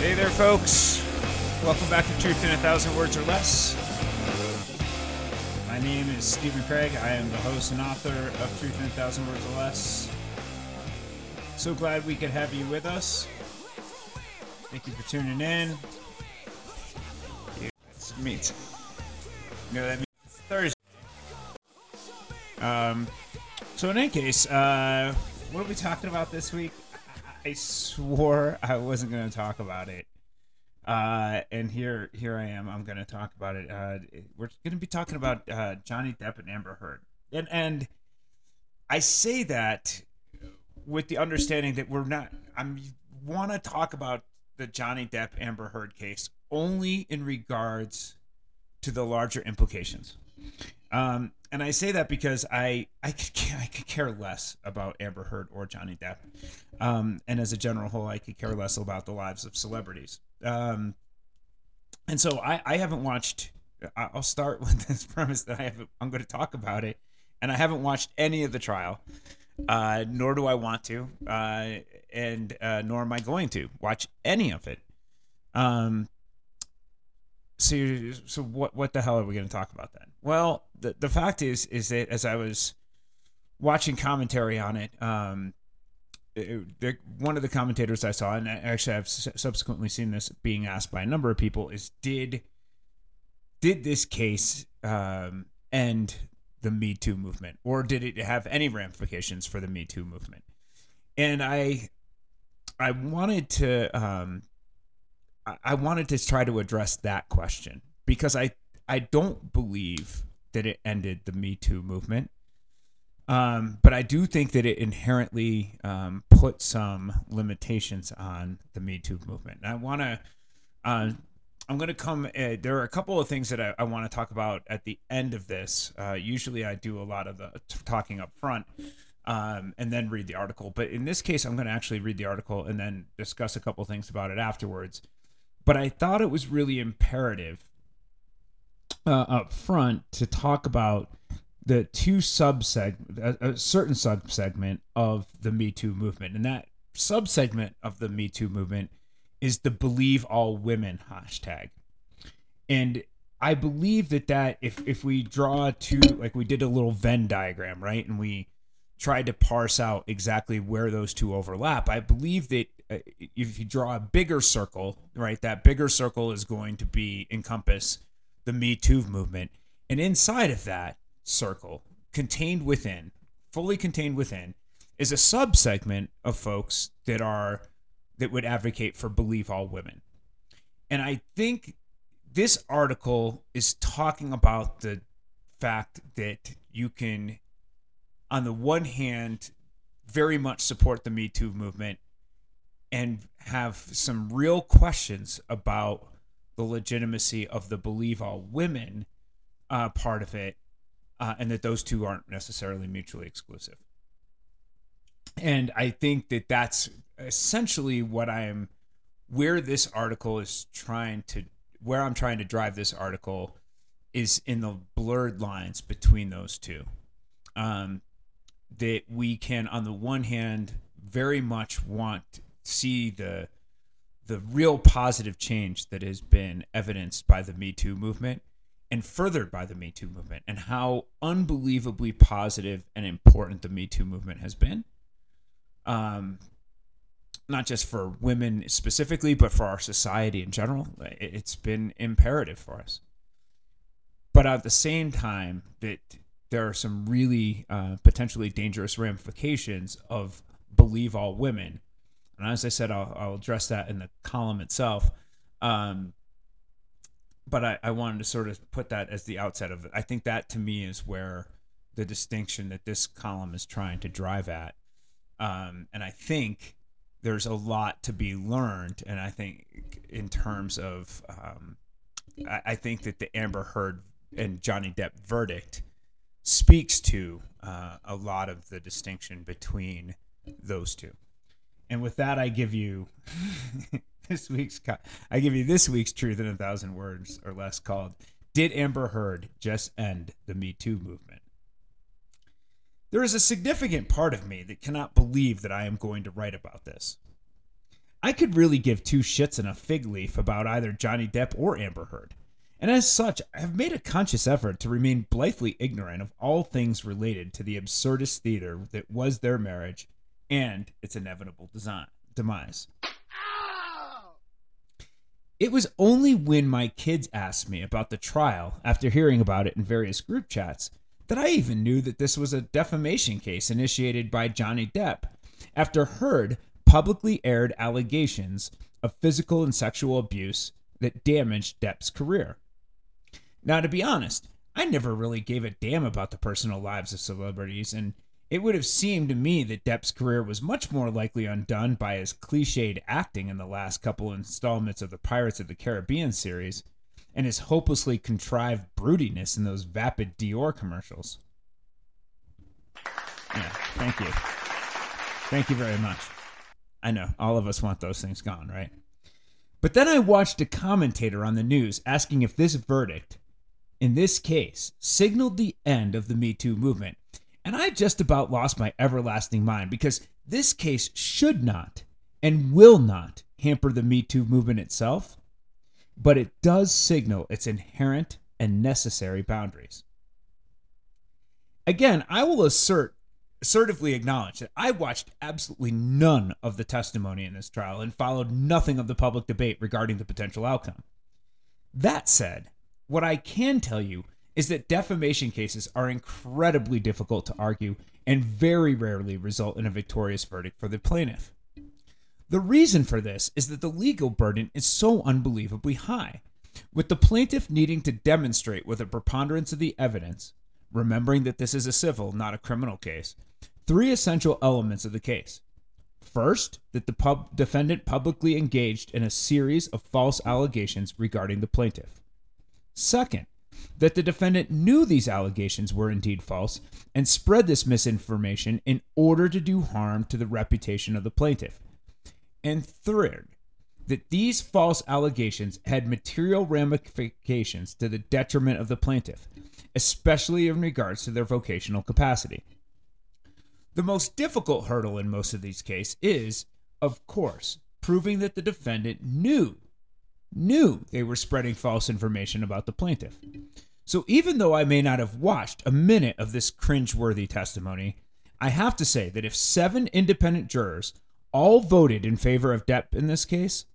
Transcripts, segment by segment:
Hey there, folks. Welcome back to Truth in a Thousand Words or Less. My name is Stephen Craig. I am the host and author of Truth in a Thousand Words or Less. So glad we could have you with us. Thank you for tuning in. It's meat. You know that means Thursday. Um, so in any case, uh, what are we talking about this week? I swore I wasn't going to talk about it. Uh, and here, here I am. I'm going to talk about it. Uh, we're going to be talking about uh, Johnny Depp and Amber Heard, and and I say that with the understanding that we're not. I'm want to talk about the Johnny Depp Amber Heard case only in regards to the larger implications. Um, and I say that because I I could care, I could care less about Amber Heard or Johnny Depp, um, and as a general whole, I could care less about the lives of celebrities. Um, and so I I haven't watched. I'll start with this premise that I have I'm going to talk about it, and I haven't watched any of the trial, uh, nor do I want to, uh, and uh, nor am I going to watch any of it. Um, so you- so what what the hell are we going to talk about then? Well, the the fact is is that as I was watching commentary on it, um, it- the, one of the commentators I saw, and I actually I've subsequently seen this being asked by a number of people, is did did this case um, end the Me Too movement, or did it have any ramifications for the Me Too movement? And I I wanted to um, I- wanted to try to address that question because I I don't believe that it ended the Me Too movement. Um, but I do think that it inherently um, put some limitations on the Me Too movement. And I want to, uh, I'm going to come. Uh, there are a couple of things that I, I want to talk about at the end of this. Uh, usually, I do a lot of the talking up front um, and then read the article. But in this case, I'm going to actually read the article and then discuss a couple things about it afterwards. But I thought it was really imperative uh, up front to talk about the two subsegment, a, a certain subsegment of the Me Too movement, and that subsegment of the Me Too movement is the "Believe All Women" hashtag, and I believe that that if if we draw two like we did a little Venn diagram, right, and we tried to parse out exactly where those two overlap, I believe that Uh, if you draw a bigger circle, right, that bigger circle is going to be encompass the Me Too movement, and inside of that circle, contained within, fully contained within, is a subsegment of folks that are that would advocate for believe all women. And I think this article is talking about the fact that you can on the one hand very much support the Me Too movement and have some real questions about the legitimacy of the believe all women uh, part of it, uh, and that those two aren't necessarily mutually exclusive. And I think that that's essentially what I'm, where this article is trying to, where I'm trying to drive this article is in the blurred lines between those two. Um, that we can, on the one hand, very much want see the the real positive change that has been evidenced by the Me Too movement and furthered by the Me Too movement, and how unbelievably positive and important the Me Too movement has been. Um, not just for women specifically, but for our society in general. It- It's been imperative for us. But at the same time, that there are some really uh, potentially dangerous ramifications of believe all women. And as I said, I'll, I'll address that in the column itself. Um, but I, I wanted to sort of put that as the outset of it. I think that to me is where the distinction that this column is trying to drive at. Um, and I think there's a lot to be learned. And I think in terms of, um, I, I think that the Amber Heard and Johnny Depp verdict speaks to uh, a lot of the distinction between those two. And with that, I give you this week's I give you this week's truth in a thousand words or less called "Did Amber Heard just end the Me Too movement?" There is a significant part of me that cannot believe that I am going to write about this. I could really give two shits and a fig leaf about either Johnny Depp or Amber Heard. And as such, I have made a conscious effort to remain blithely ignorant of all things related to the absurdist theater that was their marriage and its inevitable design, demise. It was only when my kids asked me about the trial after hearing about it in various group chats that I even knew that this was a defamation case initiated by Johnny Depp after Heard publicly aired allegations of physical and sexual abuse that damaged Depp's career. Now, to be honest, I never really gave a damn about the personal lives of celebrities, and it would have seemed to me that Depp's career was much more likely undone by his cliched acting in the last couple installments of the Pirates of the Caribbean series and his hopelessly contrived broodiness in those vapid Dior commercials. Yeah, thank you. Thank you very much. I know, all of us want those things gone, right? But then I watched a commentator on the news asking if this verdict in this case, signaled the end of the Me Too movement. And I just about lost my everlasting mind because this case should not and will not hamper the Me Too movement itself, but it does signal its inherent and necessary boundaries. Again, I will assert assertively acknowledge that I watched absolutely none of the testimony in this trial and followed nothing of the public debate regarding the potential outcome. That said, what I can tell you is that defamation cases are incredibly difficult to argue and very rarely result in a victorious verdict for the plaintiff. The reason for this is that the legal burden is so unbelievably high, with the plaintiff needing to demonstrate with a preponderance of the evidence, remembering that this is a civil, not a criminal case, three essential elements of the case. First, that the pub- defendant publicly engaged in a series of false allegations regarding the plaintiff. Second, that the defendant knew these allegations were indeed false and spread this misinformation in order to do harm to the reputation of the plaintiff. And third, that these false allegations had material ramifications to the detriment of the plaintiff, especially in regards to their vocational capacity. The most difficult hurdle in most of these cases is, of course, proving that the defendant knew knew they were spreading false information about the plaintiff. So even though I may not have watched a minute of this cringeworthy testimony, I have to say that if seven independent jurors all voted in favor of Depp in this case,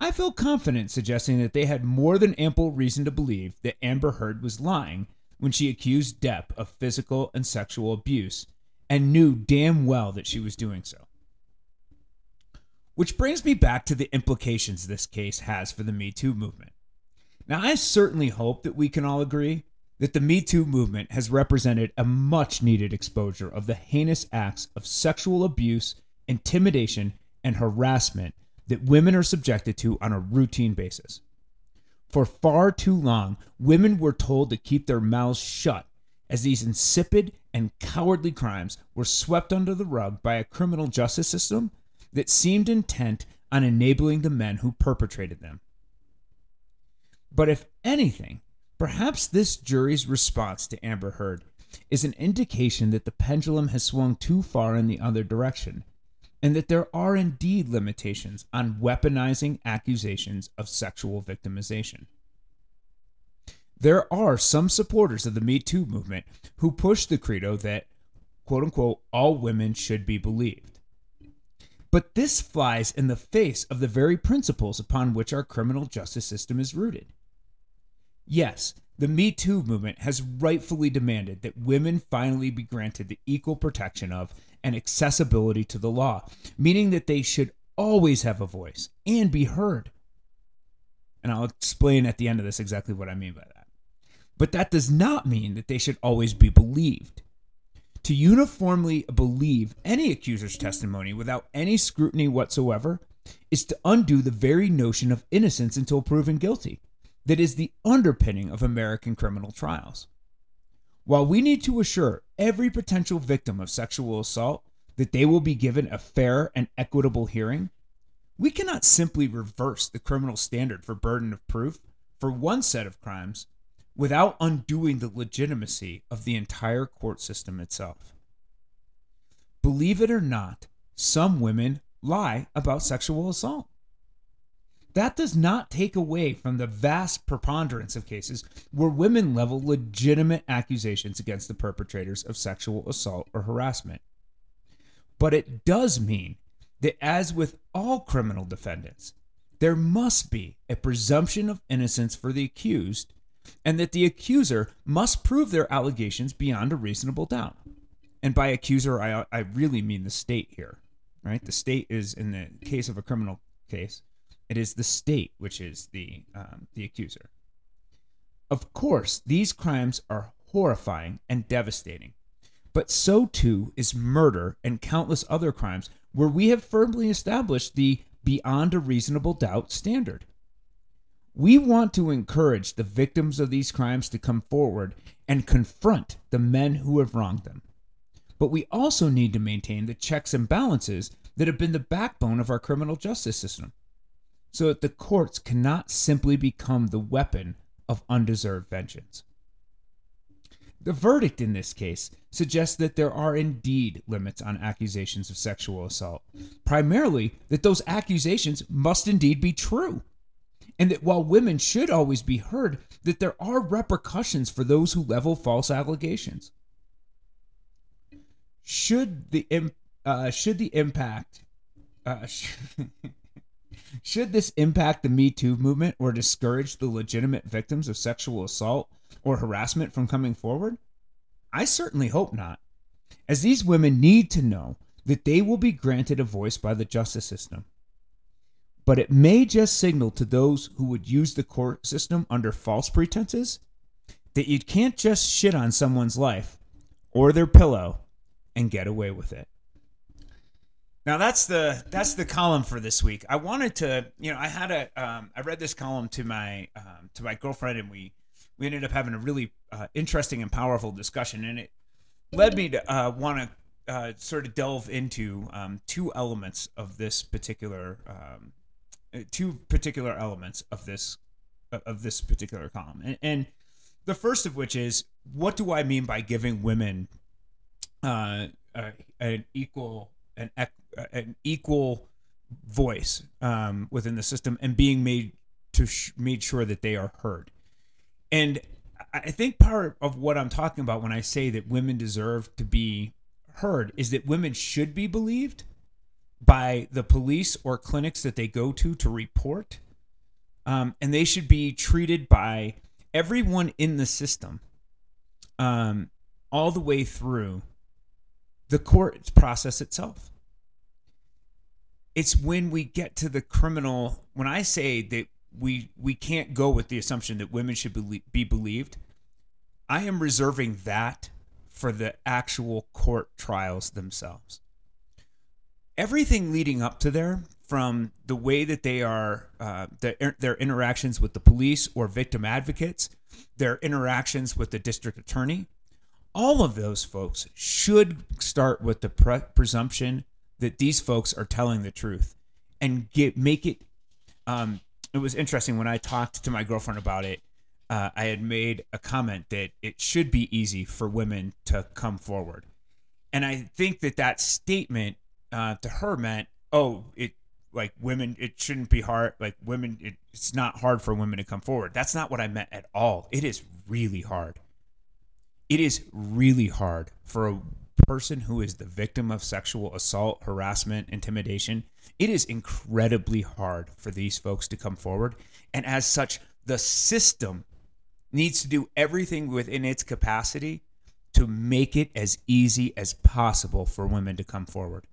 I feel confident suggesting that they had more than ample reason to believe that Amber Heard was lying when she accused Depp of physical and sexual abuse and knew damn well that she was doing so. Which brings me back to the implications this case has for the Me Too movement. Now, I certainly hope that we can all agree that the Me Too movement has represented a much needed exposure of the heinous acts of sexual abuse, intimidation, and harassment that women are subjected to on a routine basis. For far too long, women were told to keep their mouths shut as these insipid and cowardly crimes were swept under the rug by a criminal justice system that seemed intent on enabling the men who perpetrated them. But if anything, perhaps this jury's response to Amber Heard is an indication that the pendulum has swung too far in the other direction, and that there are indeed limitations on weaponizing accusations of sexual victimization. There are some supporters of the Me Too movement who push the credo that, quote unquote, all women should be believed. But this flies in the face of the very principles upon which our criminal justice system is rooted. Yes, the Me Too movement has rightfully demanded that women finally be granted the equal protection of and accessibility to the law, meaning that they should always have a voice and be heard. And I'll explain at the end of this exactly what I mean by that. But that does not mean that they should always be believed. To uniformly believe any accuser's testimony without any scrutiny whatsoever is to undo the very notion of innocence until proven guilty that is the underpinning of American criminal trials. While we need to assure every potential victim of sexual assault that they will be given a fair and equitable hearing, we cannot simply reverse the criminal standard for burden of proof for one set of crimes without undoing the legitimacy of the entire court system itself. Believe it or not, some women lie about sexual assault. That does not take away from the vast preponderance of cases where women level legitimate accusations against the perpetrators of sexual assault or harassment. But it does mean that, as with all criminal defendants, there must be a presumption of innocence for the accused, and that the accuser must prove their allegations beyond a reasonable doubt. And by accuser, I, I really mean the state here, right? The state is, in the case of a criminal case, it is the state which is the um, the accuser. Of course, these crimes are horrifying and devastating, but so too is murder and countless other crimes where we have firmly established the beyond a reasonable doubt standard. We want to encourage the victims of these crimes to come forward and confront the men who have wronged them. But we also need to maintain the checks and balances that have been the backbone of our criminal justice system so that the courts cannot simply become the weapon of undeserved vengeance. The verdict in this case suggests that there are indeed limits on accusations of sexual assault, primarily that those accusations must indeed be true, and that while women should always be heard, that there are repercussions for those who level false allegations. Should the uh, should the impact uh, Should this impact the Me Too movement or discourage the legitimate victims of sexual assault or harassment from coming forward? I certainly hope not, as these women need to know that they will be granted a voice by the justice system. But it may just signal to those who would use the court system under false pretenses that you can't just shit on someone's life or their pillow and get away with it. Now that's the that's the column for this week. I wanted to, you know, I had a um, I read this column to my um, to my girlfriend, and we we ended up having a really uh, interesting and powerful discussion, and it led me to uh, want to uh, sort of delve into um, two elements of this particular um, two particular elements of this of this particular column, and, and the first of which is what do I mean by giving women uh, an equal an an equal voice um, within the system and being made to sh- made sure that they are heard. And I think part of what I'm talking about when I say that women deserve to be heard is that women should be believed by the police or clinics that they go to to report. Um, and they should be treated by everyone in the system um, all the way through the court process itself it's when we get to the criminal when i say that we we can't go with the assumption that women should be, be believed i am reserving that for the actual court trials themselves everything leading up to there from the way that they are uh, the, their interactions with the police or victim advocates their interactions with the district attorney all of those folks should start with the pre- presumption that these folks are telling the truth and get make it um it was interesting when I talked to my girlfriend about it. Uh, I had made a comment that it should be easy for women to come forward, and I think that that statement uh, to her meant, "Oh, it like women, it shouldn't be hard. Like women, it, it's not hard for women to come forward." That's not what I meant at all. It is really hard. It is really hard for a person who is the victim of sexual assault, harassment, intimidation, it is incredibly hard for these folks to come forward. And as such, the system needs to do everything within its capacity to make it as easy as possible for women to come forward.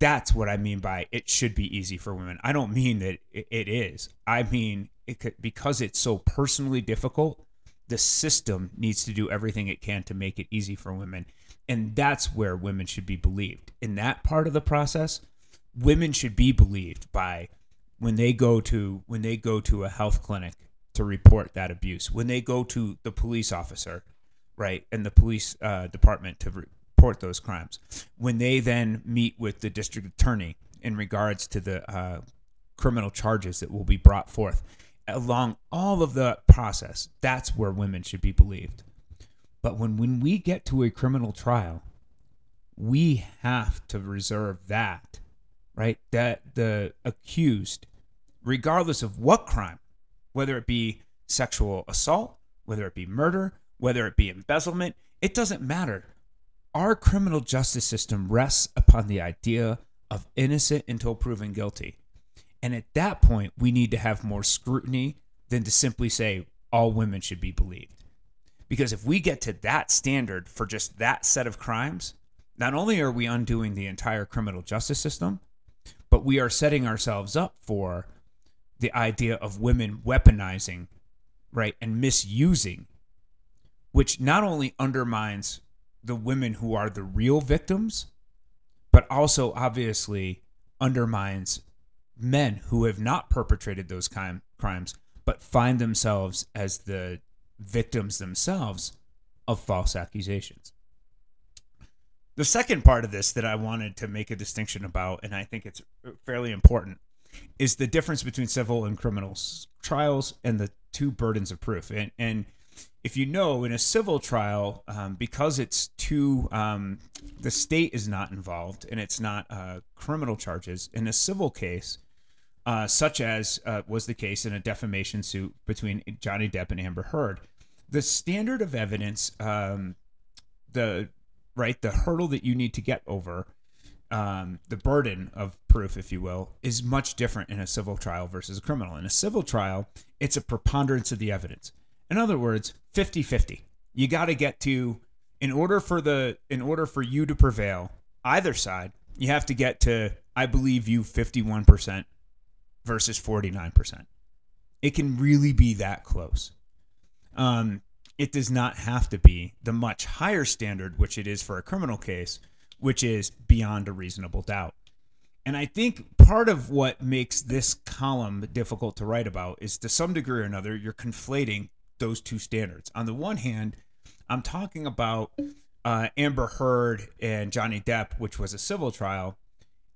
That's what I mean by it should be easy for women. I don't mean that it is. I mean it could, because it's so personally difficult the system needs to do everything it can to make it easy for women. And that's where women should be believed. In that part of the process, women should be believed by when they go to when they go to a health clinic to report that abuse, when they go to the police officer, right, and the police uh, department to report those crimes, when they then meet with the district attorney in regards to the uh, criminal charges that will be brought forth along all of the process, that's where women should be believed. But when, when we get to a criminal trial, we have to reserve that, right? That the accused, regardless of what crime, whether it be sexual assault, whether it be murder, whether it be embezzlement, it doesn't matter. Our criminal justice system rests upon the idea of innocent until proven guilty. And at that point, we need to have more scrutiny than to simply say all women should be believed. Because if we get to that standard for just that set of crimes, not only are we undoing the entire criminal justice system, but we are setting ourselves up for the idea of women weaponizing, right, and misusing, which not only undermines the women who are the real victims, but also obviously undermines men who have not perpetrated those crime, crimes but find themselves as the victims themselves of false accusations. The second part of this that I wanted to make a distinction about, and I think it's uh, fairly important, is the difference between civil and criminal trials and the two burdens of proof. And, and if you know, in a civil trial, um, because it's two, um, the state is not involved and it's not uh, criminal charges. In a civil case, uh, such as uh, was the case in a defamation suit between Johnny Depp and Amber Heard, the standard of evidence, um, the right, the hurdle that you need to get over, um, the burden of proof, if you will, is much different in a civil trial versus a criminal. In a civil trial, it's a preponderance of the evidence. In other words, 50-50. You got to get to in order for the in order for you to prevail, either side, you have to get to I believe you 51% versus 49%. It can really be that close. Um, it does not have to be the much higher standard, which it is for a criminal case, which is beyond a reasonable doubt. And I think part of what makes this column difficult to write about is to some degree or another, you're conflating those two standards. On the one hand, I'm talking about uh, Amber Heard and Johnny Depp, which was a civil trial,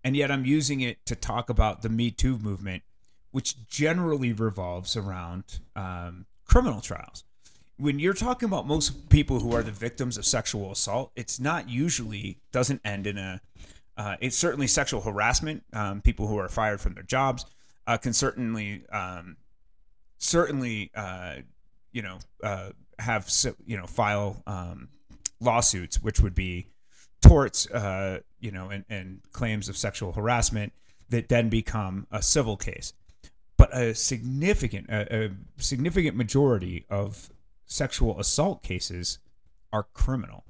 and yet I'm using it to talk about the Me Too movement, which generally revolves around um, criminal trials. When you're talking about most people who are the victims of sexual assault, it's not usually doesn't end in a. Uh, it's certainly sexual harassment. Um, people who are fired from their jobs uh, can certainly um, certainly uh, you know uh, have you know file um, lawsuits, which would be torts, uh, you know, and, and claims of sexual harassment that then become a civil case. But a significant, a, a significant majority of sexual assault cases are criminal,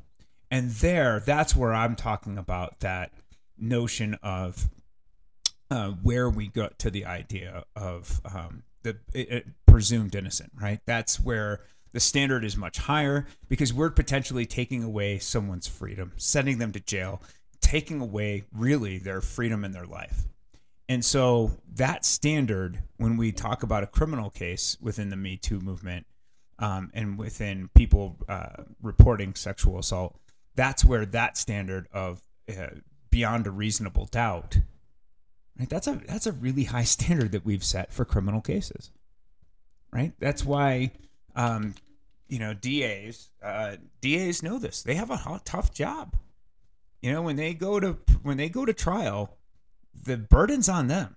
and there, that's where I'm talking about that notion of uh, where we got to the idea of um, the it, it presumed innocent, right? That's where the standard is much higher because we're potentially taking away someone's freedom, sending them to jail, taking away really their freedom in their life. And so that standard, when we talk about a criminal case within the Me Too movement um, and within people uh, reporting sexual assault, that's where that standard of uh, beyond a reasonable doubt, right? That's a that's a really high standard that we've set for criminal cases, right? That's why um, you know, DAs, uh, DAs know this. They have a tough job. You know, when they go to when they go to trial, the burden's on them.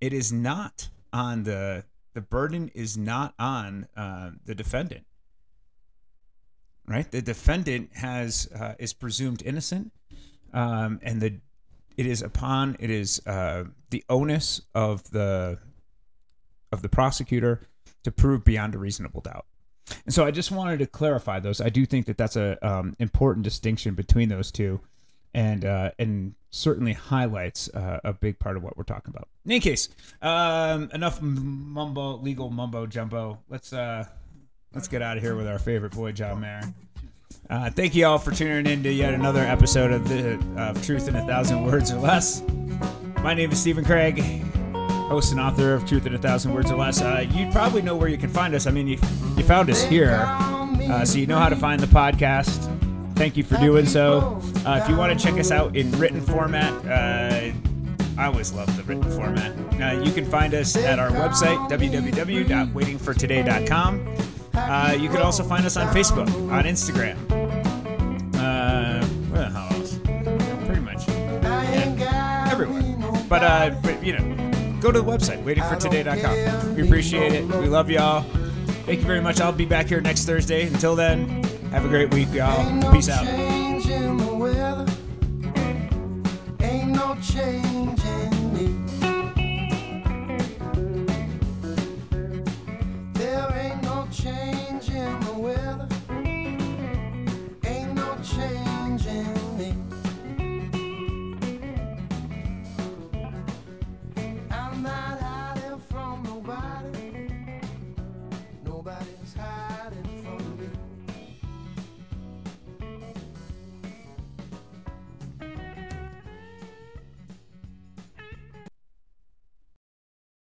It is not on the the burden is not on uh, the defendant. Right, the defendant has uh, is presumed innocent, um, and the it is upon it is uh, the onus of the of the prosecutor to prove beyond a reasonable doubt. And so I just wanted to clarify those. I do think that that's a um, important distinction between those two, and uh, and certainly highlights uh, a big part of what we're talking about. In any case, um, enough mumbo legal mumbo jumbo. Let's uh, let's get out of here with our favorite boy John Mayer. Uh, thank you all for tuning in to yet another episode of the of Truth in a Thousand Words or Less. My name is Stephen Craig host and author of Truth in a Thousand Words or Less. Uh, you probably know where you can find us. I mean, you, you found us here, uh, so you know how to find the podcast. Thank you for doing so. Uh, if you want to check us out in written format, uh, I always love the written format. Uh, you can find us at our website, www.waitingfortoday.com. Uh, you can also find us on Facebook, on Instagram. Uh, well, how else? Pretty much. Yeah, everywhere. But, uh, but, you know, go to the website, waitingfortoday.com. We appreciate it. We love y'all. Thank you very much. I'll be back here next Thursday. Until then, have a great week, y'all. Peace out.